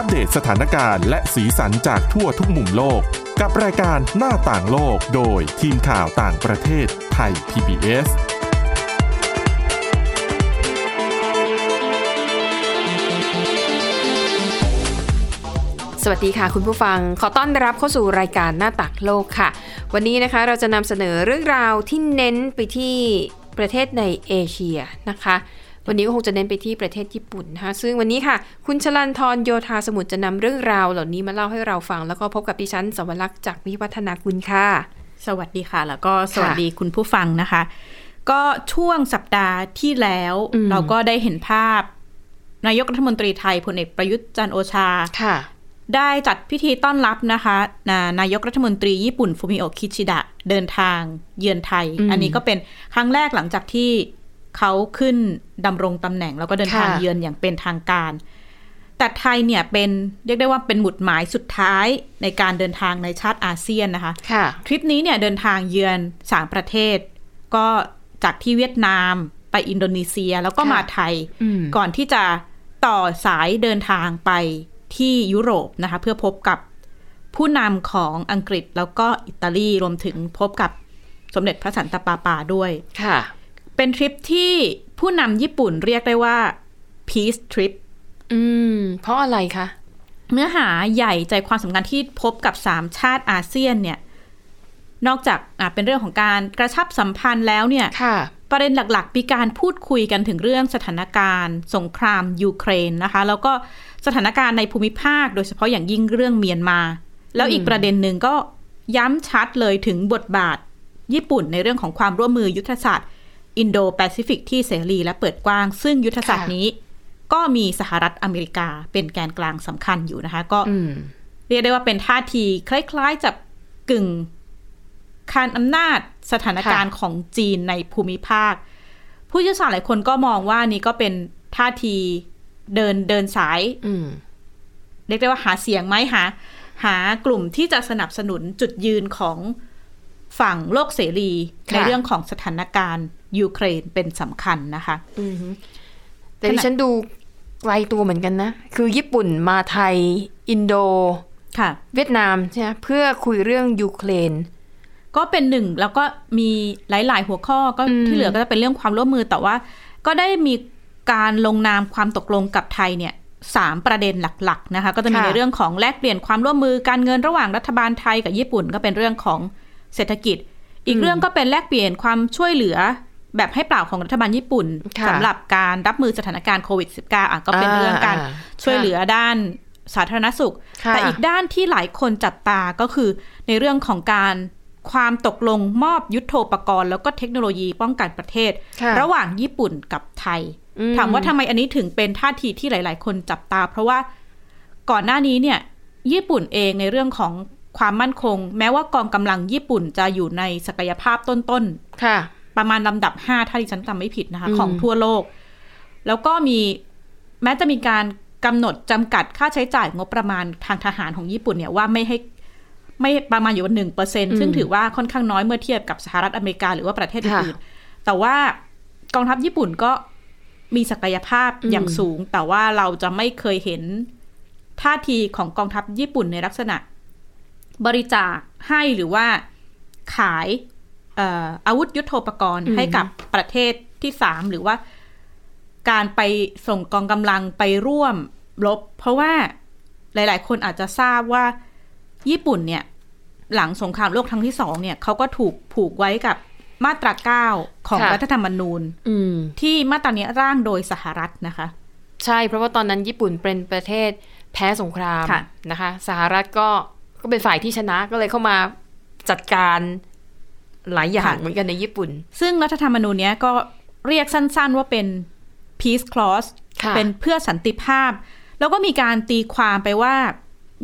อัปเดตสถานการณ์และสีสันจากทั่วทุกมุมโลก กับรายการหน้าต่างโลกโดยทีมข่าวต่างประเทศไทย PBS สวัสดีค่ะคุณผู้ฟัง ขอต้อนรับเข้าสู่รายการหน้าตักโลกค่ะ วันนี้นะคะเราจะนำเสนอเรื่องราวที่เน้นไปที่ประเทศในเอเชียนะคะ วันนี้ก็คงจะเน้นไปที่ประเทศญี่ปุ่นนะคะซึ่งวันนี้ค่ะ คุณชลันทรโยธาสมุทรจะนำเรื่องราวเหล่านี้มาเล่าให้เราฟัง แล้วก็พบกับดิฉันสวรักษ์จากวิวัฒนาคุณค่ะ สวัสดีค่ะ แล้วก็สวัสดีคุณผู้ฟังนะคะ ก็ช่วงสัปดาห์ที่แล้วอืมเราก็ได้เห็นภาพ นายกรัฐมนตรีไทยพลเอกประยุทธ์จันทร์โอชาค่ะ ได้จัดพิธีต้อนรับนะคะนานายกรัฐมนตรีญี่ปุ่นฟูมิโอะคิชิดะเดินทางเยือนไทยอืมอันนี้ก็เป็นครั้งแรกหลังจากที่ เขาขึ้นดำรงตำแหน่งแล้วก็เดินทางค่ะเยือนอย่างเป็นทางการ แต่ไทยเนี่ยเป็นเรียกได้ว่าเป็นหมุดหมายสุดท้ายในการเดินทางในชาติอาเซียนนะคะค่ะทริปนี้เนี่ยเดินทางเยือนสามประเทศ ก็จากที่เวียดนามไปอินโดนีเซียแล้วก็ค่ะมาไทยอืมก่อนที่จะต่อสายเดินทางไปที่ยุโรปนะคะ เพื่อพบกับผู้นำของอังกฤษแล้วก็อิตาลีรวมถึงพบกับสมเด็จพระสันตะปาปาด้วย ค่ะ เป็นทริปที่ผู้นำญี่ปุ่นเรียกได้ว่า peace trip อืม เพราะอะไรคะ เนื้อหาใหญ่ใจความสำคัญที่พบกับสามชาติอาเซียนเนี่ย นอกจากอะเป็นเรื่องของการกระชับสัมพันธ์แล้วเนี่ยค่ะประเด็นหลักๆ มีการพูดคุยกันถึงเรื่องสถานการณ์ สงครามยูเครนนะคะ แล้วก็สถานการณ์ในภูมิภาค โดยเฉพาะอย่างยิ่งเรื่องเมียนมา แล้วอีกประเด็นหนึ่งก็ย้ำชัดเลยถึงบทบาทญี่ปุ่นในเรื่องของความร่วมมือยุทธศาสตร์ อินโดแปซิฟิกที่เสรีและเปิดกว้าง ซึ่งยุทธศาสตร์ค่ะนี้ ก็มีสหรัฐอเมริกาเป็นแกนกลางสำคัญอยู่นะคะ ก็อืมเรียกได้ว่าเป็นท่าทีคล้ายๆจะกึ่งคานอำนาจสถานการณ์ของจีนในภูมิภาค ผู้เชี่ยวชาญหลายคนก็มองว่านี่ก็เป็นท่าทีเดินเดินสายอืมเรียกได้ว่าหาเสียงไหมหาหากลุ่มที่จะสนับสนุนจุดยืนของฝั่งโลกเสรีค่ะในเรื่องของสถานการณ์ ยูเครนเป็นสำคัญนะคะอืมแต่ดิฉันดูไกลตัวเหมือนกันนะ คือญี่ปุ่นมาไทย อินโดค่ะ เวียดนามใช่ไหมเพื่อคุยเรื่องยูเครนก็เป็นหนึ่งแล้วก็มีหลาย ๆ หัวข้อก็อืมที่เหลือก็จะเป็นเรื่องความร่วมมือแต่ว่า ก็ได้มีการลงนามความตกลงกับไทยเนี่ยสามประเด็นหลัก ๆ นะคะ ก็จะมีในเรื่องของแลกเปลี่ยนความร่วมมือการเงินระหว่างรัฐบาลไทยกับญี่ปุ่น ก็เป็นเรื่องของเศรษฐกิจ อีกเรื่องก็เป็นแลกเปลี่ยนความช่วยเหลือ แบบให้เปล่าของรัฐบาลญี่ปุ่นค่ะสำหรับการรับมือสถานการณ์โควิด -19 อะก็เป็นเรื่องการอ่าช่วยเหลือด้านสาธารณสุขค่ะแต่อีกด้านที่หลายคนจับตาก็คือในเรื่องของการความตกลงมอบยุทโธปกรณ์ แล้วก็เทคโนโลยีป้องกันประเทศค่ะระหว่างญี่ปุ่นกับไทยอืมถามว่าทำไมอันนี้ถึงเป็นท่าทีที่หลาย ๆ คนจับตา เพราะว่าก่อนหน้านี้เนี่ยญี่ปุ่นเองในเรื่องของความมั่นคง แม้ว่ากองกำลังญี่ปุ่นจะอยู่ในศักยภาพต้นๆค่ะ ประมาณลำดับ5ถ้าดิฉันจำไม่ผิดนะคะอืมของทั่วโลก แล้วก็มีแม้จะมีการกำหนดจำกัดค่าใช้จ่ายงบประมาณทางทหารของญี่ปุ่นเนี่ยว่าไม่ให้ไม่ประมาณอยู่หนึ่งเปอร์เซ็นซึ่งถือว่าค่อนข้างน้อยเมื่อเทียบกับสหรัฐอเมริกาหรือว่าประเทศอื่นๆแต่ว่ากองทัพญี่ปุ่นก็มีศักยภาพอย่างสูง แต่ว่าเราจะไม่เคยเห็นท่าทีของกองทัพญี่ปุ่นในลักษณะ บริจาคให้หรือว่าขายเอ่ออาวุธยุโทโธปกรณ์อืมให้กับประเทศที่สามหรือว่า การไปส่งกองกำลังไปร่วมรบ เพราะว่าหลาย ๆ คนอาจจะทราบว่าญี่ปุ่นเนี่ย หลังสงครามโลกครั้งที่สองเนี่ยเขาก็ถูกผูกไว้กับมาตราเก้าของค่ะรัฐธรรมนูญอืมที่มาตราเนี้ยร่างโดยสหรัฐนะคะ ใช่เพราะว่าตอนนั้นญี่ปุ่นเป็นประเทศแพ้สงครามค่ะนะคะ สหรัฐก็ก็เป็นฝ่ายที่ชนะก็เลยเข้ามาจัดการ หลายอย่างเหมือนกันในญี่ปุ่น ซึ่งรัฐธรรมนูญเนี้ยก็เรียกสั้น ๆ ว่าเป็น peace clause ค่ะเป็นเพื่อสันติภาพ แล้วก็มีการตีความไปว่า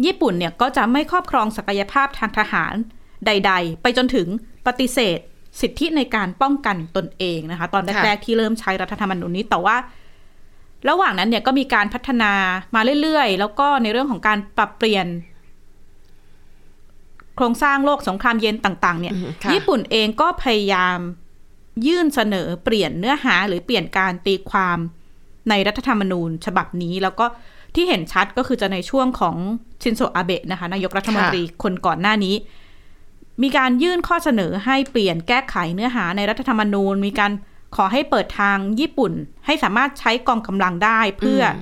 ญี่ปุ่นเนี่ยก็จะไม่ครอบครองศักยภาพทางทหารใด ๆ ไปจนถึงปฏิเสธ สิทธิในการป้องกันตนเองนะคะ ตอนแรกๆที่เริ่มใช้รัฐธรรมนูญนี้แต่ว่า ระหว่างนั้นเนี่ยก็มีการพัฒนามาเรื่อยๆ แล้วก็ในเรื่องของการปรับเปลี่ยน โครงสร้างโลกสงครามเย็นต่าง ๆ เนี่ยอืมค่ะญี่ปุ่นเองก็พยายามยื่นเสนอเปลี่ยนเนื้อหาหรือเปลี่ยนการตีความในรัฐธรรมนูญฉบับนี้แล้วก็ที่เห็นชัดก็คือจะในช่วงของชินโซอาเบะนะคะนายกรัฐมนตรีคนก่อนหน้านี้ มีการยื่นข้อเสนอให้เปลี่ยนแก้ไขเนื้อหาในรัฐธรรมนูญ มีการขอให้เปิดทางญี่ปุ่น ให้สามารถใช้กองกำลังได้เพื่ออ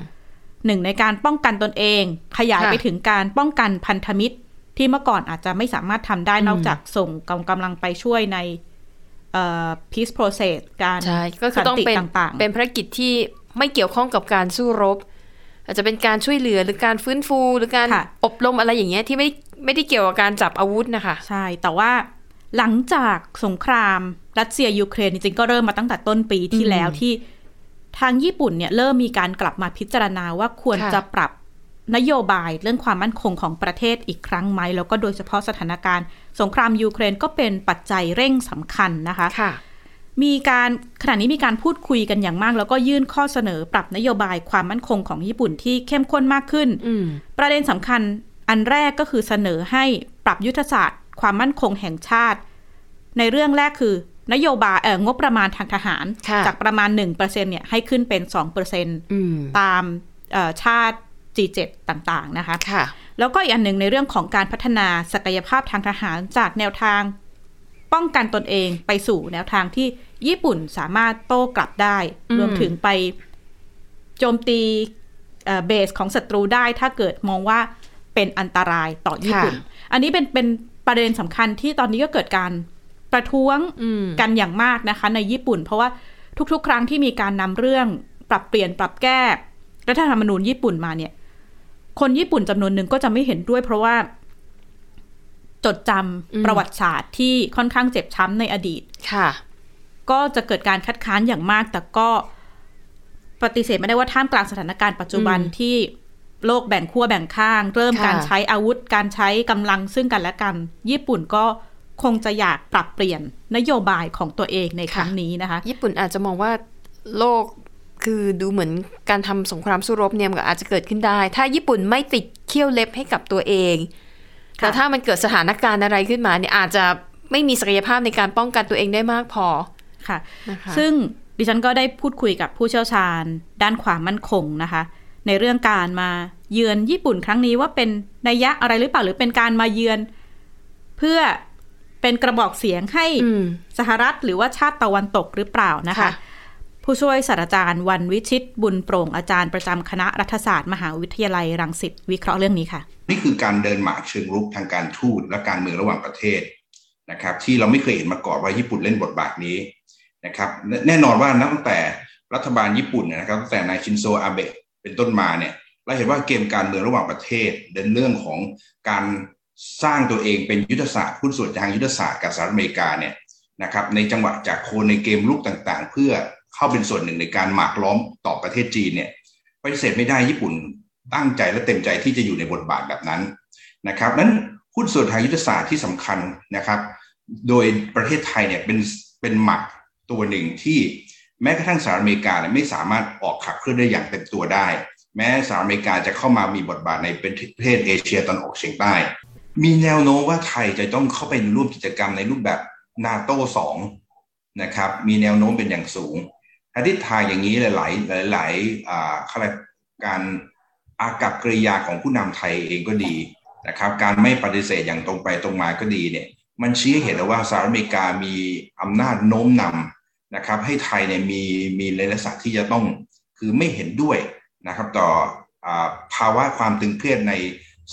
หนึ่งในการป้องกันตนเอง ขยายค่ะไปถึงการป้องกันพันธมิตร ที่เมื่อก่อนอาจจะไม่สามารถทำได้อืมนอกจากส่งกองกำลังไปช่วยในเอ่อ peace process การใช่ก็คือต้องเป็นสันติต่างๆเป็นภารกิจที่ไม่เกี่ยวข้องกับการสู้รบ อาจจะเป็นการช่วยเหลือหรือการฟื้นฟู หรือการค่ะอบรมอะไรอย่างเงี้ยที่ไม่ไม่ได้เกี่ยวกับการจับอาวุธนะคะ ใช่แต่ว่าหลังจากสงครามรัสเซียยูเครนจริงๆก็เริ่มมาตั้งแต่ต้นปีที่อืมแล้วที่ทางญี่ปุ่นเนี่ยเริ่มมีการกลับมาพิจารณาว่าควรค่ะจะปรับ นโยบายเรื่องความมั่นคงของประเทศอีกครั้งไหม แล้วก็โดยเฉพาะสถานการณ์ สงครามยูเครนก็เป็นปัจจัยเร่งสำคัญนะคะค่ะมีการขณะนี้มีการพูดคุยกันอย่างมาก แล้วก็ยื่นข้อเสนอปรับนโยบายความมั่นคงของญี่ปุ่นที่เข้มข้นมากขึ้นอืมประเด็นสำคัญอันแรกก็คือเสนอให้ปรับยุทธศาสตร์ ความมั่นคงแห่งชาติ ในเรื่องแรกคือนโยบายเอ่องบประมาณทางทหารค่ะจากประมาณ1%เนี่ยให้ขึ้นเป็น2%อืมตามเอ่อชาติ G7 ต่างๆนะคะค่ะแล้วก็อีกอันหนึ่งในเรื่องของการพัฒนาศักยภาพทางทหารจากแนวทาง ป้องกันตนเองไปสู่แนวทางที่ญี่ปุ่นสามารถโต้กลับได้อืมรวมถึงไปโจมตีเอ่อเบสของศัตรูได้ถ้าเกิดมองว่าเป็นอันตรายต่อญี่ปุ่น อันนี้เป็นเป็นประเด็นสำคัญที่ตอนนี้ก็เกิดการประท้วงอืมกันอย่างมากนะคะ ในญี่ปุ่น เพราะว่าทุกๆ ครั้งที่มีการนำเรื่องปรับเปลี่ยนปรับแก้รัฐธรรมนูญญี่ปุ่นมาเนี่ย คนญี่ปุ่นจำนวนหนึ่งก็จะไม่เห็นด้วย เพราะว่าจดจอืมำประวัติศาสตร์ที่ค่อนข้างเจ็บช้ำในอดีต ค่ะ ก็จะเกิดการคัดค้านอย่างมาก แต่ก็ปฏิเสธไม่ได้ว่าท่ามกลางสถานการณ์ปัจจุบันอืมที่โลกแบ่งขั้วแบ่งข้าง เริ่มค่ะการใช้อาวุธ การใช้กำลังซึ่งกันและกัน ญี่ปุ่นก็คงจะอยากปรับเปลี่ยนนโยบายของตัวเองในครั้งนี้นะคะ ญี่ปุ่นอาจจะมองว่าโลก คือดูเหมือนการทำสงครามสู้รบเนี่ยมันก็อาจจะเกิดขึ้นได้ ถ้าญี่ปุ่นไม่ติดเขี้ยวเล็บให้กับตัวเอง แต่ถ้ามันเกิดสถานการณ์อะไรขึ้นมาเนี่ยอาจจะไม่มีศักยภาพในการป้องกันตัวเองได้มากพอค่ะนะคะซึ่งดิฉันก็ได้พูดคุยกับผู้เชี่ยวชาญ ด้านความมั่นคงนะคะ ในเรื่องการมาเยือนญี่ปุ่นครั้งนี้ว่าเป็นนัยยะอะไรหรือเปล่าหรือเป็นการมาเยือน เพื่อเป็นกระบอกเสียงให้อืมสหรัฐหรือว่าชาติตะวันตกหรือเปล่านะคะค่ะ ผู้ช่วยศาสตราจารย์วันวิชิตบุญโปร่งอาจารย์ประจำคณะรัฐศาสตร์มหาวิทยาลัยรังสิตวิเคราะห์เรื่องนี้ค่ะ นี่คือการเดินหมากเชิงรุกทางการทูตและการเมืองระหว่างประเทศนะครับที่เราไม่เคยเห็นมาก่อนว่าญี่ปุ่นเล่นบทบาทนี้นะครับแน่นอนว่านับตั้งแต่รัฐบาลญี่ปุ่นนะครับตั้งแต่นายชินโซอาเบะเป็นต้นมาเนี่ยเราเห็นว่าเกมการเมืองระหว่างประเทศเดินเรื่องของการสร้างตัวเองเป็นยุทธศาสตร์หุ้นส่วนทางยุทธศาสตร์กับสหรัฐอเมริกาเนี่ยนะครับในจังหวะจากโคนในเกมลุกต่างๆ เพื่อ เข้าเป็นส่วนหนึ่งในการหมากล้อมต่อประเทศจีนเนี่ยปฏิเสธไม่ได้ญี่ปุ่นตั้งใจและเต็มใจที่จะอยู่ในบทบาทแบบนั้นนะครับนั้นหุ้นส่วนทางยุทธศาสตร์ที่สำคัญนะครับ โดยประเทศไทยเนี่ยเป็นเป็นหมักตัวหนึ่งที่แม้กระทั่งสหรัฐอเมริกาเนี่ยไม่สามารถออกขับเคลื่อนได้อย่างเต็มตัวได้ แม้สหรัฐอเมริกาจะเข้ามามีบทบาทในประเทศเอเชียตอนออกเฉียงใต้ มีแนวโน้มว่าไทยจะต้องเข้าไปร่วมกิจกรรมในรูปแบบนาโต้สองนะครับมีแนวโน้มเป็นอย่างสูง ทิศทางอย่างนี้หลายๆหลายๆอ่าเขาเรียการอากับกริยาของผู้นำไทยเองก็ดีนะครับ การไม่ปฏิเสธอย่างตรงไปตรงมาก็ดีเนี่ย มันชี้ให้เห็นแล้วว่าสหรัฐอเมริกามีอำนาจโน้มนำนะครับ ให้ไทยเนี่ยมีมีในลักษณะที่จะต้องคือไม่เห็นด้วยนะครับ ต่ออภาวะความตึงเครียดใน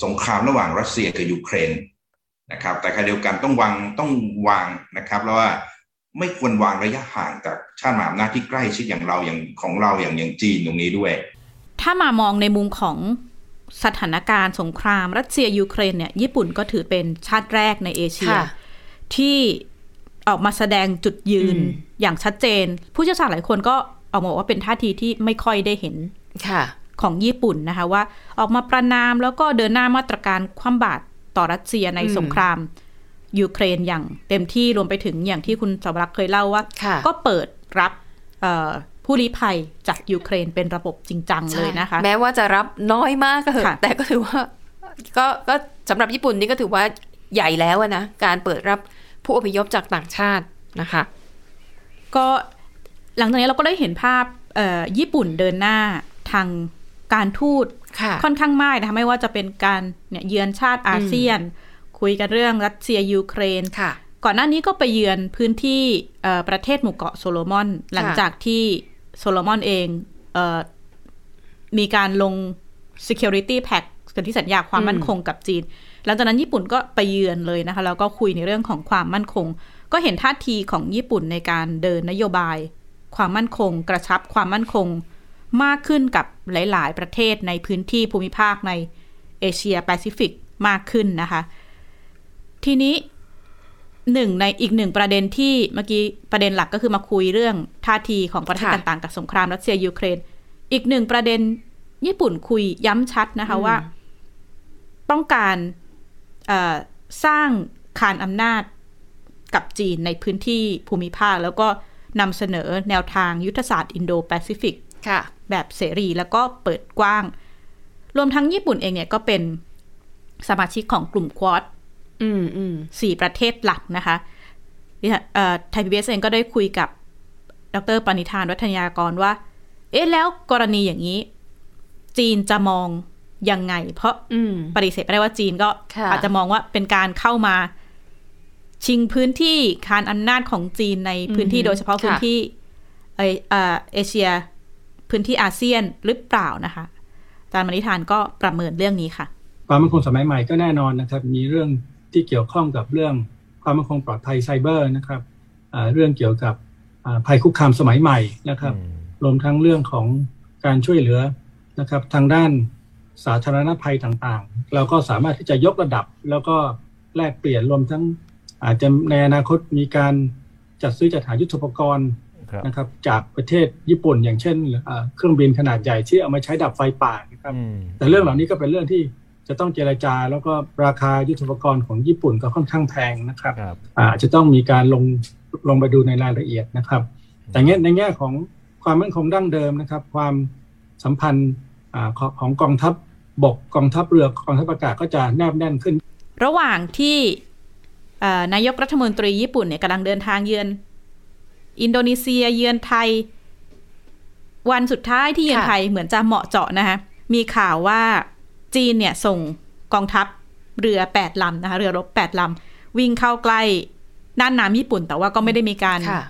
สงครามระหว่างรัสเซียกับยูเครนนะครับ แต่ขณะเดียวกันต้องวางต้องวางนะครับแล้วว่า ไม่ควรวางระยะห่างจากชาติมหาอำนาจที่ใกล้ชิดอย่างเราอย่างของเราอย่างอย่างจีนตรงนี้ด้วย ถ้ามามองในมุมของสถานการณ์สงคราม รัสเซียยูเครนเนี่ยญี่ปุ่นก็ถือเป็นชาติแรกในเอเชียค่ะที่ออกมาแสดงจุดยืนอืมอย่างชัดเจน ผู้เชี่ยวชาญหลายคนก็ออกมาบอกว่าเป็นท่าทีที่ไม่ค่อยได้เห็นค่ะ ของญี่ปุ่นนะคะว่าออกมาประนามแล้วก็เดินหน้ามาตรการคว่ำบาตรต่อรัสเซียในอืมสงคราม ยูเครนอย่างเต็มที่รวมไปถึงอย่างที่คุณสวรักษ์เคยเล่าว่าค่ะก็เปิดรับเอ่อผู้ลี้ภัยจากยูเครนเป็นระบบจริงจังเลยนะคะ แม้ว่าจะรับน้อยมากก็เถค่ะอะแต่ก็ถือว่า ก็ก็สำหรับญี่ปุ่นนี่ก็ถือว่าใหญ่แล้วอะนะการเปิดรับผู้อพยพจากต่างชาตินะคะ ก็หลังจากนี้เราก็ได้เห็นภาพเอ่อญี่ปุ่นเดินหน้าทางการทูตค่ะค่อนข้างมากนะคะไม่ว่าจะเป็นการเนี่ยเยือนชาติอาเซียน คุยกันเรื่องรัสเซียยูเครนค่ะ ก่อนหน้านี้ก็ไปเยือนพื้นที่เอ่อประเทศหมู่เกาะโซโลมอน หลังจากที่โซโลมอนเองเออมีการลง security pact สนธิสัญญาความมั่นคงกับจีน หลังจากนั้นญี่ปุ่นก็ไปเยือนเลยนะคะ แล้วก็คุยในเรื่องของความมั่นคง ก็เห็นท่าทีของญี่ปุ่นในการเดินนโยบาย ความมั่นคง กระชับความมั่นคงมากขึ้นกับหลาย ๆ ประเทศในพื้นที่ภูมิภาคในเอเชียแปซิฟิกมากขึ้นนะคะ ทีนี้หนึ่งในอีกหนึ่งประเด็นที่เมื่อกี้ประเด็นหลักก็คือมาคุยเรื่องท่าทีของประเทศค่ะต่างๆ กับสงครามรัสเซียยูเครน อีกหนึ่งประเด็นญี่ปุ่นคุยย้ำชัดนะคะว่า ต้องการเอ่อสร้างคานอำนาจกับจีนในพื้นที่ภูมิภาค แล้วก็นำเสนอแนวทางยุทธศาสตร์อินโดแปซิฟิกค่ะแบบเสรีแล้วก็เปิดกว้าง รวมทั้งญี่ปุ่นเองเนี่ยก็เป็นสมาชิกของกลุ่มควอด อืมอืมสี่ประเทศหลักนะคะเนี่ยเอ่อไทยพีบีเอสเองก็ได้คุยกับ ดรปณิธานวัฒนายากรว่า เอ๊ะแล้วกรณีอย่างนี้ จีนจะมองยังไง เพราะอืมปฏิเสธไม่ได้ว่าจีนก็ค่ะอาจจะมองว่าเป็นการเข้ามา ชิงพื้นที่คานอำนาจของจีนในพื้นที่โดยเฉพาะพื้นที่เอเอ่อเอเชีย พื้นที่อาเซียนหรือเปล่านะคะอาจารย์มณิธานก็ประเมินเรื่องนี้ค่ะ ความมั่นคงสมัยใหม่ก็แน่นอนนะครับ มีเรื่อง ที่เกี่ยวข้องกับเรื่องความมั่นคงปลอดภัยไซเบอร์นะครับอ่าเรื่องเกี่ยวกับอ่าภัยคุกคามสมัยใหม่นะครับ รวมทั้งเรื่องของการช่วยเหลือนะครับทางด้านสาธารณภัยต่างๆ เราก็สามารถที่จะยกระดับแล้วก็แลกเปลี่ยนรวมทั้งอาจจะในอนาคตมีการจัดซื้อจัดหายุทโธปกรณ์ครับนะครับ จากประเทศญี่ปุ่น อย่างเช่นอ่าเครื่องบินขนาดใหญ่ที่เอามาใช้ดับไฟป่านะครับอืมแต่เรื่องเหล่านี้ก็เป็นเรื่องที่ จะต้องเจรจาแล้วก็ราคายุทโธปกรณ์ของญี่ปุ่นก็ค่อนข้างแพงนะครับครับอาจจะต้องมีการลงลงไปดูในรายละเอียดนะครับ แต่เงี้ยในแง่ของความมั่นคงดั้งเดิมนะครับ ความสัมพันธ์อาของของกองทัพบกกองทัพเรือกองทัพอากาศก็จะแนบแน่นขึ้น ระหว่างที่เอ่อนายกรัฐมนตรีญี่ปุ่นเนี่ยกำลังเดินทางเยือน อินโดนีเซียเยือนไทย วันสุดท้ายที่เยือนค่ะไทยเหมือนจะเหมาะเจาะนะคะมีข่าวว่า จีนเนี่ยส่งกองทัพเรือแปดลำนะคะ เรือรบแปดลำวิ่งเข้าใกล้น่านน้ำญี่ปุ่น แต่ว่าก็ไม่ได้มีการค่ะ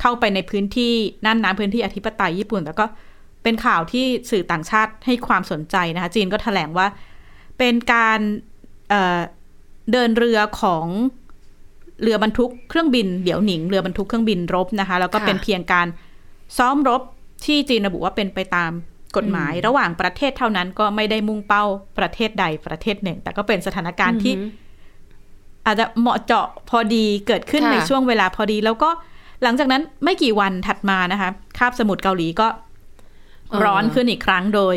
เข้าไปในพื้นที่น่านน้ำพื้นที่อธิปไตยญี่ปุ่น แต่ก็เป็นข่าวที่สื่อต่างชาติให้ความสนใจนะคะ จีนก็แถลงว่าเป็นการเอ่อเดินเรือของเรือบรรทุกเครื่องบินเดี๋ยวหนิงเรือบรรทุกเครื่องบินรบนะคะ แล้วก็ค่ะเป็นเพียงการซ้อมรบที่จีนระบุว่าเป็นไปตาม กฎหมายระหว่างประเทศเท่านั้นก็ไม่ได้มุ่งเป้าประเทศใดประเทศหนึ่ง แต่ก็เป็นสถานการณ์ที่อือหืออาจจะเหมาะเจาะพอดีเกิดขึ้นค่ะในช่วงเวลาพอดี แล้วก็หลังจากนั้นไม่กี่วันถัดมานะคะคาบสมุทรเกาหลีก็ร้อนขึ้นอีกครั้งโดย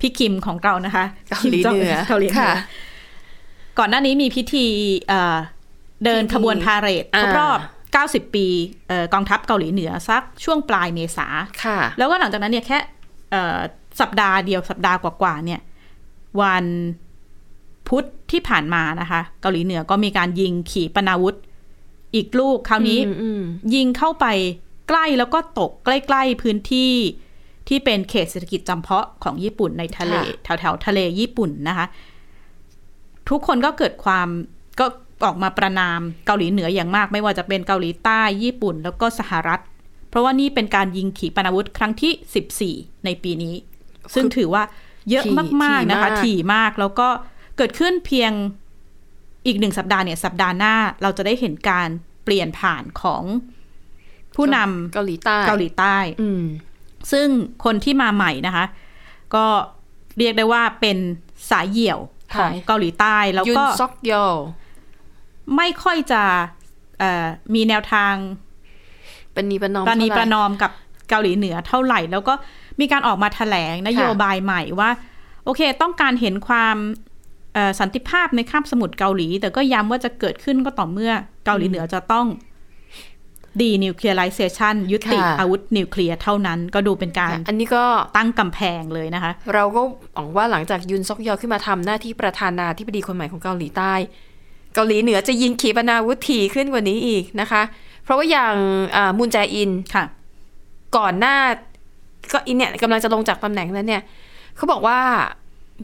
พี่คิมของเรานะคะเกาหลีเหนือเกาหลีเหนืค่ะอก่อนหน้านี้มีพิธีเอ่อเดินพิธีขบวนพาเหรดครบอ่ารอบ90 ปีเอ่อกองทัพเกาหลีเหนือสักช่วงปลายเมษาค่ะแล้วก็หลังจากนั้นเนี่ยแค่เอ่อ สัปดาห์เดียวสัปดาห์กว่าๆเนี่ย วันพุธที่ผ่านมานะคะ เกาหลีเหนือก็มีการยิงขีปนาวุธ อีกลูกคราวนี้อืมอืมยิงเข้าไปใกล้แล้วก็ตกใกล้ ๆพื้นที่ที่เป็นเขตเศรษฐกิจจำเพาะของญี่ปุ่นในทะเล แถวๆทะเลญี่ปุ่นนะคะ ทุกคนก็เกิดความก็ออกมาประนามเกาหลีเหนืออย่างมาก ไม่ว่าจะเป็นเกาหลีใต้ญี่ปุ่น แล้วก็สหรัฐเพ ราะว่านี่เป็นการยิงขีปนาวุธครั้งที่ 14 ในปีนี้ ซึ่งถือว่าเยอะถี่มากๆนะคะถี่มากถี่มากแล้วก็เกิดขึ้นเพียงอีกหนึ่งสัปดาห์เนี่ยสัปดาห์หน้าเราจะได้เห็นการเปลี่ยนผ่านของผู้นำเกาหลีใต้เกาหลีใต้อืมซึ่งคนที่มาใหม่นะคะ ก็เรียกได้ว่าเป็นสายเหี่ยวของค่ะเกาหลีใต้แล้วยุนก็ซอกยอลไม่ค่อยจะเอ่อมีแนวทาง ประนีประนอมประนีเท่าไหประนอมกับเกาหลีเหนือเท่าไหร่ แล้วก็มีการออกมาแถลงนโยบายใหม่ว่า โอเค ต้องการเห็นความเอ่อสันติภาพในคาบสมุทรเกาหลี แต่ก็ย้ำว่าจะเกิดขึ้นก็ต่อเมื่อเกาหลีเหนือจะต้อง denuclearization ยุติค่ะอาวุธนิวเคลียร์เท่านั้นก็ดูเป็นการ อันนี้ก็ตั้งกำแพงเลยนะคะ เราก็หวังว่าหลังจากยุนซอกยอขึ้นมาทำหน้าที่ประธานาธิบดีคนใหม่ของเกาหลีใต้ เกาหลีเหนือจะยิงขีปนาวุธถี่ขึ้นกว่านี้อีกนะคะ เพราะว่าอย่างอ่ามุนแจอินค่ะ ก่อนหน้า ก็อินเนี่ยกำลังจะลงจากตำแหน่งแล้วเนี่ยเขาบอกว่า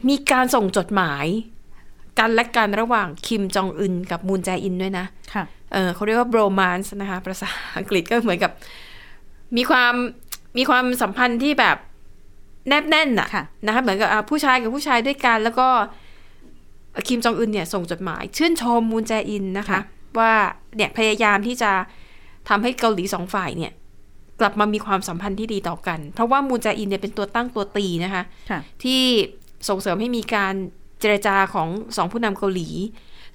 มีการส่งจดหมาย กันและกันระหว่างคิมจองอึนกับมูนแจอินด้วยนะค่ะเออเขาเรียกว่า bromance นะคะภาษาอังกฤษก็เหมือนกับ มีความมีความสัมพันธ์ที่แบบแนบแน่นอะค่ะนะคะเหมือนกับอะผู้ชายกับผู้ชายด้วยกัน แล้วก็คิมจองอึนเนี่ยส่งจดหมาย ชื่นชมมูนแจอินนะคะ ว่าเนี่ยพยายามที่จะ ทำให้เกาหลีสองฝ่ายเนี่ย กลับมามีความสัมพันธ์ที่ดีต่อกัน เพราะว่ามูนแจอินเนี่ยเป็นตัวตั้งตัวตีนะคะค่ะที่ส่งเสริมให้มีการเจรจาของสองผู้นำเกาหลี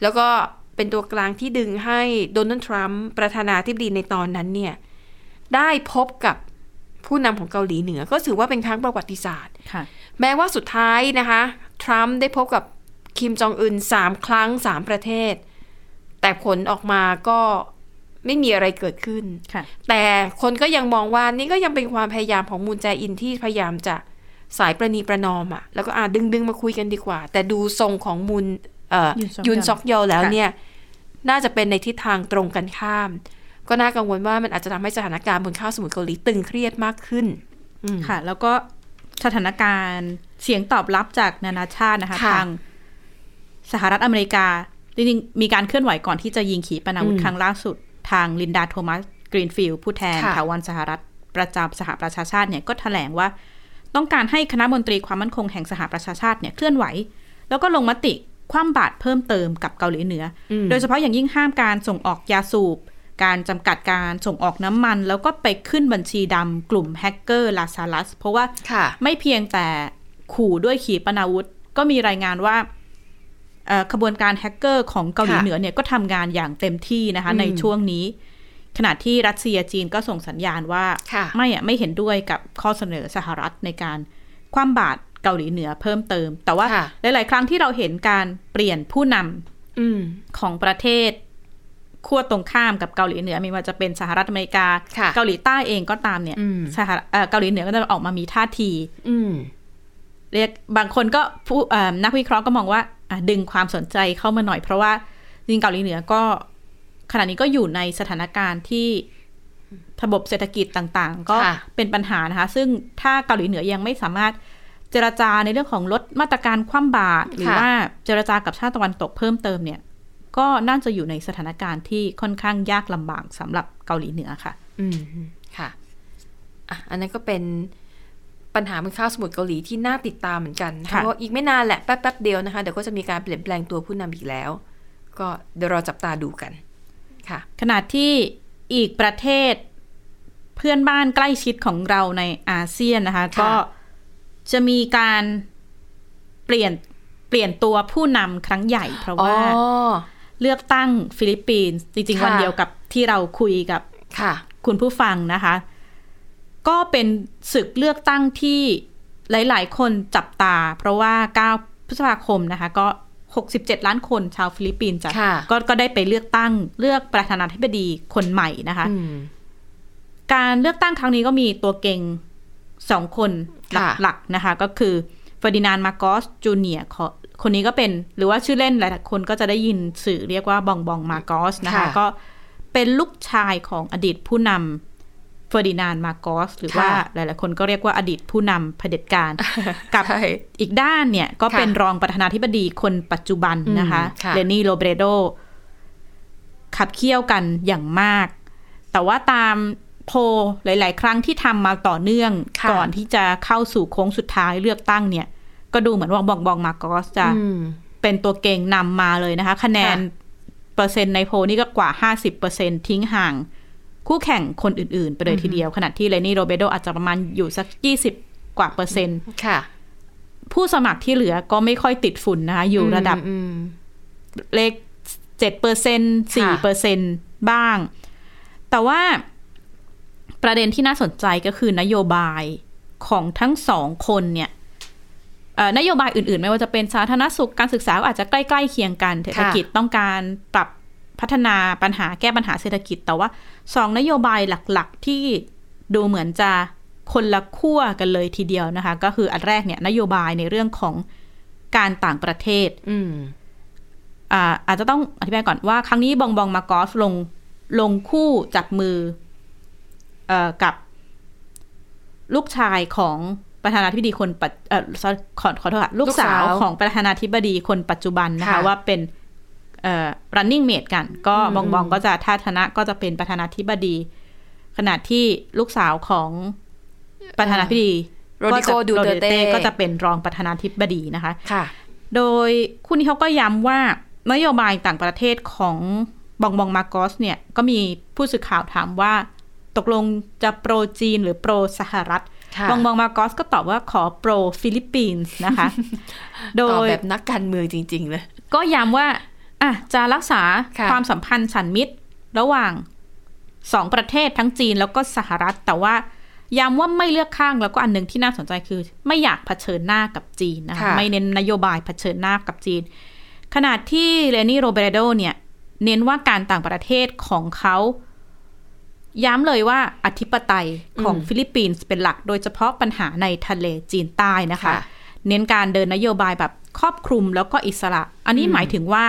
แล้วก็เป็นตัวกลางที่ดึงให้โดนัลด์ทรัมป์ประธานาธิบดีในตอนนั้นเนี่ย ได้พบกับผู้นำของเกาหลีเหนือ ก็ถือว่าเป็นครั้งประวัติศาสตร์ค่ะแม้ว่าสุดท้ายนะคะ ทรัมป์ได้พบกับคิมจองอึนสามครั้งสามประเทศ แต่ผลออกมาก็ ไม่มีอะไรเกิดขึ้นค่ะแต่คนก็ยังมองว่านี่ก็ยังเป็นความพยายามของมูนแจอินที่พยายามจะสายประนีประนอมอะแล้วก็อ่าดึงดึงมาคุยกันดีกว่า แต่ดูทรงของมูนเอ่อยุนซอกยอลยุนซอกยอลแล้วค่ะเนี่ย น่าจะเป็นในทิศทางตรงกันข้าม ก็น่ากังวลว่ามันอาจจะทำให้สถานการณ์บนคาบสมุทรเกาหลีตึงเครียดมากขึ้นอืมค่ะ แล้วก็สถานการณ์เสียงตอบรับจากนานาชาตินะคะค่ะทางสหรัฐอเมริกาจริงๆมีการเคลื่อนไหวก่อนที่จะยิงขีปนาวุธอืมครั้งล่าสุด ทางลินดาโทมัสกรีนฟิลด์ผู้แทนค่ะถาวรสหรัฐประจำสหประชาชาติเนี่ยก็แถลงว่า ต้องการให้คณะมนตรีความมั่นคงแห่งสหประชาชาติเนี่ยเคลื่อนไหว แล้วก็ลงมติคว่ำบาตรเพิ่มเติมกับเกาหลีเหนืออมโดยเฉพาะอย่างยิ่งห้ามการส่งออกยาสูบ การจำกัดการส่งออกน้ำมัน แล้วก็ไปขึ้นบัญชีดำกลุ่มแฮกเกอร์ลาซาลัสเพราะว่าค่ะไม่เพียงแต่ขู่ด้วยขีปนาวุธ ก็มีรายงานว่าเอ่อ ขบวนการแฮกเกอร์ของเกาหลีค่ะเหนือเนี่ยก็ทำงานอย่างเต็มที่นะคะอืมในช่วงนี้ ขณะที่รัสเซียจีนก็ส่งสัญญาณว่าค่ะไม่อะไม่เห็นด้วยกับข้อเสนอสหรัฐในการคว่ำบาตรเกาหลีเหนือเพิ่มเติม แต่ว่าค่ะหลาย ๆ ครั้งที่เราเห็นการเปลี่ยนผู้นำอืมของประเทศขั้วตรงข้ามกับเกาหลีเหนือไม่ว่าจะเป็นสหรัฐอเมริกาค่ะเกาหลีใต้เองก็ตามเนี่ยอืมสหรัฐเอ่อเกาหลีเหนือก็จะออกมามีท่าทีอืมเรียกบางคนก็ผู้เอ่อนักวิเคราะห์ก็มองว่าอะ ดึงความสนใจเข้ามาหน่อยเพราะว่าจริงๆเกาหลีเหนือก็ขณะนี้ก็อยู่ในสถานการณ์ที่ระบบเศรษฐกิจต่างๆ ก็ค่ะเป็นปัญหานะคะ ซึ่งถ้าเกาหลีเหนือยังไม่สามารถเจรจาในเรื่องของลดมาตรการคว่ำบาตรหรือว่าเจรจากับชาติตะวันตกเพิ่มเติมเนี่ย ก็น่าจะอยู่ในสถานการณ์ที่ค่อนข้างยากลำบากสำหรับเกาหลีเหนือค่ะ อืมค่ะอะอันนั้นก็เป็น ปัญหาบนข้าวสมุทรเกาหลีที่น่าติดตามเหมือนกันนะคะค่ะเพราะอีกไม่นานแหละแป๊บๆเดียวนะคะเดี๋ยวก็จะมีการเปลี่ยนแปลงตัวผู้นำอีกแล้ว ก็เดี๋ยวรอจับตาดูกันค่ะ ขณะที่อีกประเทศเพื่อนบ้านใกล้ชิดของเราในอาเซียนนะคะค่ะก็จะมีการเปลี่ยนเปลี่ยนตัวผู้นำครั้งใหญ่ เพราะอ๋อว่าเลือกตั้งฟิลิปปินส์จริงๆค่ะวันเดียวกับที่เราคุยกับค่ะคุณผู้ฟังนะคะ ก็เป็นศึกเลือกตั้งที่หลาย ๆ คนจับตา เพราะว่า 9 พฤษภาคมนะคะ ก็ 67 ล้านคนชาวฟิลิปปินส์จะค่ะก็ก็ได้ไปเลือกตั้งเลือกประธานาธิบดีคนใหม่นะคะอืมการเลือกตั้งครั้งนี้ก็มีตัวเก่งสองคนค่ะหลักๆนะคะ ก็คือเฟอร์ดินานด์มาร์กอสจูเนียร์คนนี้ก็เป็นหรือว่าชื่อเล่นหลายๆคนก็จะได้ยินสื่อเรียกว่าบองบองมาร์กอสนะคะค่ะก็เป็นลูกชายของอดีตผู้นำ เฟอร์ดินานด์มาร์กอสหรือว่าค่ะหลาย ๆ คนก็เรียกว่าอดีตผู้นำเผด็จการ กับใช่อีกด้านเนี่ย ก็ค่ะเป็นรองประธานาธิบดีคนปัจจุบันนะคะอืมค่ะเลนี่โรเบรโดขับเคี่ยวกันอย่างมาก แต่ว่าตามโพลหลาย ๆ ครั้งที่ทำมาต่อเนื่องค่ะก่อนที่จะเข้าสู่โค้งสุดท้ายเลือกตั้งเนี่ย ก็ดูเหมือนว่าบองบองมาโกสจะอืมเป็นตัวเก่งนำมาเลยนะคะ คะแนนค่ะเปอร์เซ็นต์ในโพลนี่ก็กว่า50เปอร์เซ็นทิ้งห่าง คู่แข่งคนอื่น ๆ ไปเลยทีเดียว ขณะที่เลนี่โรเบโดอาจจะประมาณอยู่สัก 20 กว่าเปอร์เซ็นต์ค่ะ ผู้สมัครที่เหลือก็ไม่ค่อยติดฝุ่นนะคะ อยู่ระดับอืมเลขเจ็ดเปอร์เซ็นสี่เปอร์เซ็นบ้าง แต่ว่าประเด็นที่น่าสนใจก็คือนโยบายของทั้งสองคนเนี่ยเอ่อนโยบายอื่นๆ ไม่ว่าจะเป็นสาธารณสุขการศึกษาก็อาจจะใกล้ ๆ เคียงกันเศรษฐกิจต้องการปรับ พัฒนาปัญหาแก้ปัญหาเศรษฐกิจ แต่ว่าสองนโยบายหลักๆ ที่ดูเหมือนจะคนละขั้วกันเลยทีเดียวนะคะ ก็คืออันแรกเนี่ยนโยบายในเรื่องของการต่างประเทศ อืมอ่าอาจจะต้องอธิบายก่อนว่า ครั้งนี้บองบองมากอสลงลงคู่จับมือเอ่อกับลูกชายของปประธานาธิบดีคนปัจเอ่อ sorry ขอขอโทษค่ะลูกสาวลูกสาวของประธานาธิบดีคนปัจจุบันนะคะค่ะว่าเป็นเอ่อ running mate กัน ก็อืมบองบองก็จะถ้าชนะก็จะเป็นประธานาธิบดี ขณะที่ลูกสาวของประธานาธิบดีโรดิโกก็จะดูเตอร์เต้โรดิก็จะเป็นรองประธานาธิบดีนะคะค่ะ โดยคู่นี้เขาก็ย้ำว่านโยบายต่างประเทศของบองบองมาร์กอสเนี่ย ก็มีผู้สื่อข่าวถามว่า ตกลงจะ pro จีนหรือ pro สหรัฐค่ะบองบองมาร์กอสก็ตอบว่าขอ pro ฟิลิปปินส์นะคะ โดยตอบแบบนักการเมืองจริง ๆ เลย ก็ย้ำว่า อะจะรักษาค่ะความสัมพันธ์ฉันมิตร ระหว่างสองประเทศทั้งจีนแล้วก็สหรัฐ แต่ว่าย้ำว่าไม่เลือกข้างแล้วก็อันหนึ่งที่น่าสนใจคือ ไม่อยากเผชิญหน้ากับจีนนะคะค่ะไม่เน้นนโยบายเผชิญหน้ากับจีน ขณะที่เลนี่โรเบรโดเนี่ย เน้นว่าการต่างประเทศของเขาย้ำเลยว่าอธิปไตยของอืมฟิลิปปินส์เป็นหลัก โดยเฉพาะปัญหาในทะเลจีนใต้นะคะค่ะเน้นการเดินนโยบายแบบครอบคลุมแล้วก็อิสระ อันนี้อืมหมายถึงว่า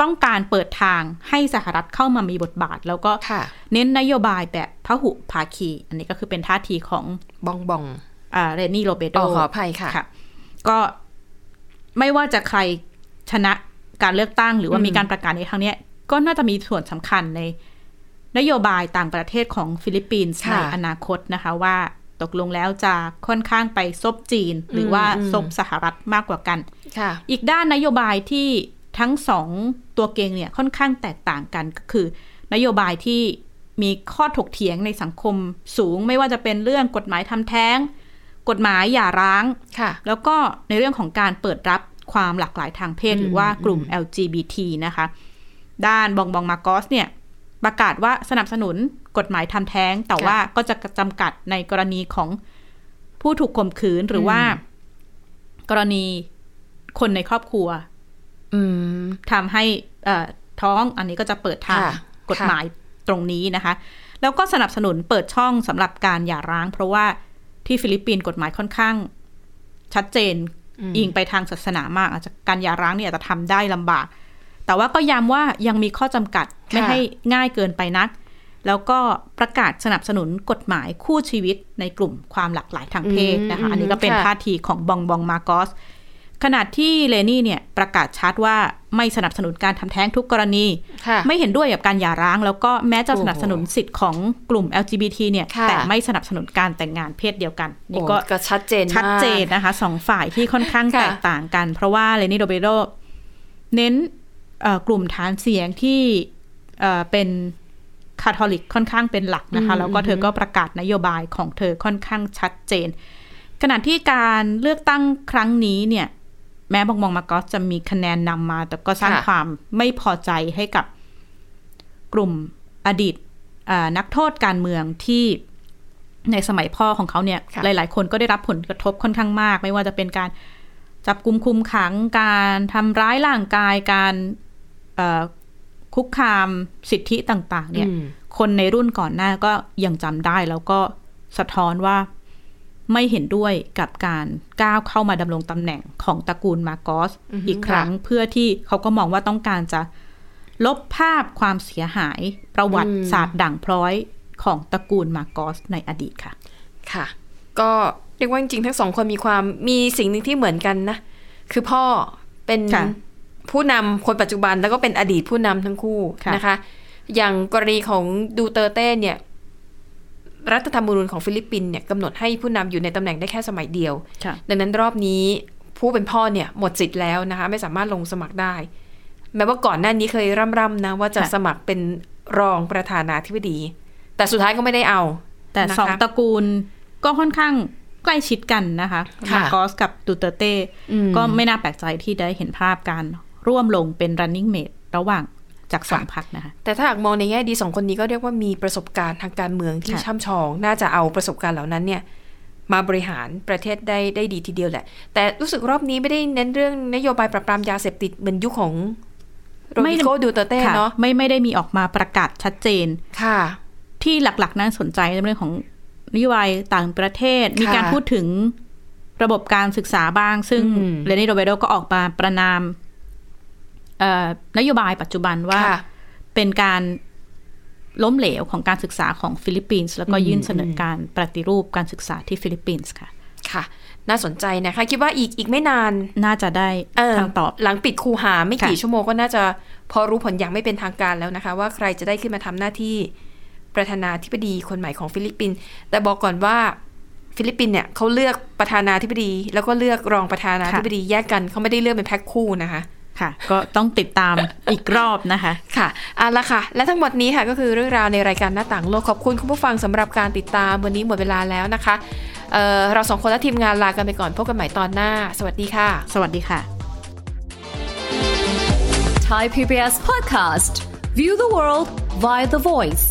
ต้องการเปิดทางให้สหรัฐเข้ามามีบทบาท แล้วก็ค่ะเน้นนโยบายแบบพหุภาคี อันนี้ก็คือเป็นท่าทีของบองบองอ่าเรนนี่โรเบโดอ๋อขออภัยค่ะก็ไม่ว่าจะใครชนะการเลือกตั้ง หรือว่าอืมมีการประกาศในครั้งเนี้ยก็น่าจะมีส่วนสำคัญในนโยบายต่างประเทศของฟิลิปปินส์ในอนาคตนะคะว่าตกลงแล้วจะค่อนข้างไปซบจีน หรือว่าซบสหรัฐมากกว่ากันค่ะอีกด้านนโยบายที่ ทั้งสองตัวเกงเนี่ยค่อนข้างแตกต่างกันก็คือ นโยบายที่มีข้อถกเถียงในสังคมสูงไม่ว่าจะเป็นเรื่องกฎหมายทำแท้ง กฎหมายหย่าร้างค่ะแล้วก็ในเรื่องของการเปิดรับความหลากหลายทางเพศอืมหรือว่ากลุ่ม LGBT นะคะ ด้านบองบองมาโกสเนี่ยประกาศว่าสนับสนุนกฎหมายทำแท้ง แต่ว่าก็จะจำกัดในกรณีของผู้ถูกข่มขืนหรือว่า กรณีคนในครอบครัวอืม ทำให้เอ่อท้องอันนี้ก็จะเปิดทางค่ะกฎหมายตรงนี้นะคะ แล้วก็สนับสนุนเปิดช่องสำหรับการหย่าร้าง เพราะว่าที่ฟิลิปปินส์กฎหมายค่อนข้าง ชัดเจนอืมอิงไปทางศาสนามากอาจจะการหย่าร้างเนี่ยอาจจะทำได้ลำบาก แต่ว่าก็ย้ำว่ายังมีข้อจำกัดไม่ให้ง่ายเกินไปนัก แล้วก็ประกาศสนับสนุนกฎหมายคู่ชีวิตในกลุ่มความหลากหลายทางเพศนะคะ อันนี้ก็เป็นท่าทีของบองบองมาโกส ขณะที่เลนี่เนี่ยประกาศชัดว่าไม่สนับสนุนการทำแท้งทุกกรณีค่ะไม่เห็นด้วยกับการหย่าร้าง แล้วก็แม้จะโอ้โหสนับสนุนสิทธิ์ของกลุ่ม LGBT เนี่ยค่ะแต่ไม่สนับสนุนการแต่งงานเพศเดียวกัน นี่โอ้ก็ก็ชัดเจนมากชัดเจนนะคะสองฝ่ายที่ค่อนข้างค่ะแตกต่างกัน เพราะว่าเลนี่โดเบโดเน้นเอ่อกลุ่มฐานเสียงที่เอ่อเป็นคาทอลิกค่อนข้างเป็นหลักนะคะอืมแล้วก็เธอก็ประกาศนโยบายของเธอค่อนข้างชัดเจน ขณะที่การเลือกตั้งครั้งนี้เนี่ย แม้บองมองมาก็จะมีคะแนนนำมา แต่ก็สร้างค่ะความไม่พอใจให้กับกลุ่มอดีตอ่านักโทษการเมืองที่ในสมัยพ่อของเขาเนี่ยค่ะหลาย ๆ คนก็ได้รับผลกระทบค่อนข้างมาก ไม่ว่าจะเป็นการจับกุมคุมขังการทำร้ายร่างกายการเอ่อคุกคามสิทธิต่าง ๆ เนี่ยอืมคนในรุ่นก่อนหน้าก็ยังจำได้แล้วก็สะท้อนว่า ไม่เห็นด้วยกับการก้าวเข้ามาดำรงตำแหน่งของตระกูลมาโกสอือฮึอีกครั้งเพื่อที่เขาก็มองว่าต้องการจะลบภาพความเสียหายประวัติศาสตร์ด่างพร้อยของตระกูลมาโกสในอดีตค่ะ ค่ะ ก็เรียกว่าจริงๆทั้งสองคนมีความมีสิ่งหนึ่งที่เหมือนกันนะ คือพ่อเป็นค่ะผู้นำคนปัจจุบันแล้วก็เป็นอดีตผู้นำทั้งคู่ค่ะนะคะ อย่างกรณีของดูเตอร์เต้เนี่ย รัฐธรรมนูญของฟิลิปปินส์เนี่ยกำหนดให้ผู้นำอยู่ในตำแหน่งได้แค่สมัยเดียวค่ะดังนั้นรอบนี้ผู้เป็นพ่อเนี่ยหมดสิทธิ์แล้วนะคะไม่สามารถลงสมัครได้ แม้ว่าก่อนหน้านี้เคยร่ำๆนะว่าจะค่ะสมัครเป็นรองประธานาธิบดี แต่สุดท้ายก็ไม่ได้เอา แต่นะคะสองตระกูลก็ค่อนข้างใกล้ชิดกันนะคะค่ะมาโกสกับดูเตอร์เต้อืมก็ไม่น่าแปลกใจที่ได้เห็นภาพการร่วมลงเป็น running mate ระหว่าง จากสองพรรคนะคะ แต่ถ้าหากมองในแง่ดีสองคนนี้ก็เรียกว่ามีประสบการณ์ทางการเมืองที่ค่ะช่ำชอง น่าจะเอาประสบการณ์เหล่านั้นเนี่ยมาบริหารประเทศได้ได้ดีทีเดียวแหละ แต่รู้สึกรอบนี้ไม่ได้เน้นเรื่องนโยบายปราบปรามยาเสพติดเหมือนยุคของโรดิโกดูเตอร์เต้ค่ะเนาะไม่ไม่ได้มีออกมาประกาศชัดเจนค่ะ ที่หลักๆน่าสนใจในเรื่องของนโยบายต่างประเทศ มีการพูดถึงระบบการศึกษาบ้าง ซึ่งอืมเรนนี่โรเบโดก็ออกมาประณามเอ่อ นโยบายปัจจุบันว่าค่ะเป็นการล้มเหลวของการศึกษาของฟิลิปปินส์แล้วก็อืมยื่นเสนออมการปฏิรูปการศึกษาที่ฟิลิปปินส์ค่ะ ค่ะ น่าสนใจนะคะ คิดว่าอีกอีกไม่นานน่าจะได้เออคำตอบ หลังปิดคูหาไม่กี่ค่ะชั่วโมงก็น่าจะพอรู้ผลอย่างไม่เป็นทางการแล้วนะคะ ว่าใครจะได้ขึ้นมาทำหน้าที่ประธานาธิบดีคนใหม่ของฟิลิปปินส์แต่บอกก่อนว่าฟิลิปปินส์เนี่ยเขาเลือกประธานาธิบดี แล้วก็เลือกรองประธานาธิบดีแยกกันเขาไม่ได้เลือกเป็นแพ็คคู่นะคะ ค่ะ ก็ต้องติดตามอีกรอบนะคะค่ะเอาละค่ะ และทั้งหมดนี้ค่ะก็คือเรื่องราวในรายการหน้าต่างโลกขอบคุณคุณผู้ฟังสำหรับการติดตามวันนี้หมดเวลาแล้วนะคะเอ่อเราสองคนและทีมงานลากันไปก่อนพบกันใหม่ตอนหน้า สวัสดีค่ะ สวัสดีค่ะ Thai PBS podcast. View the world via the voice.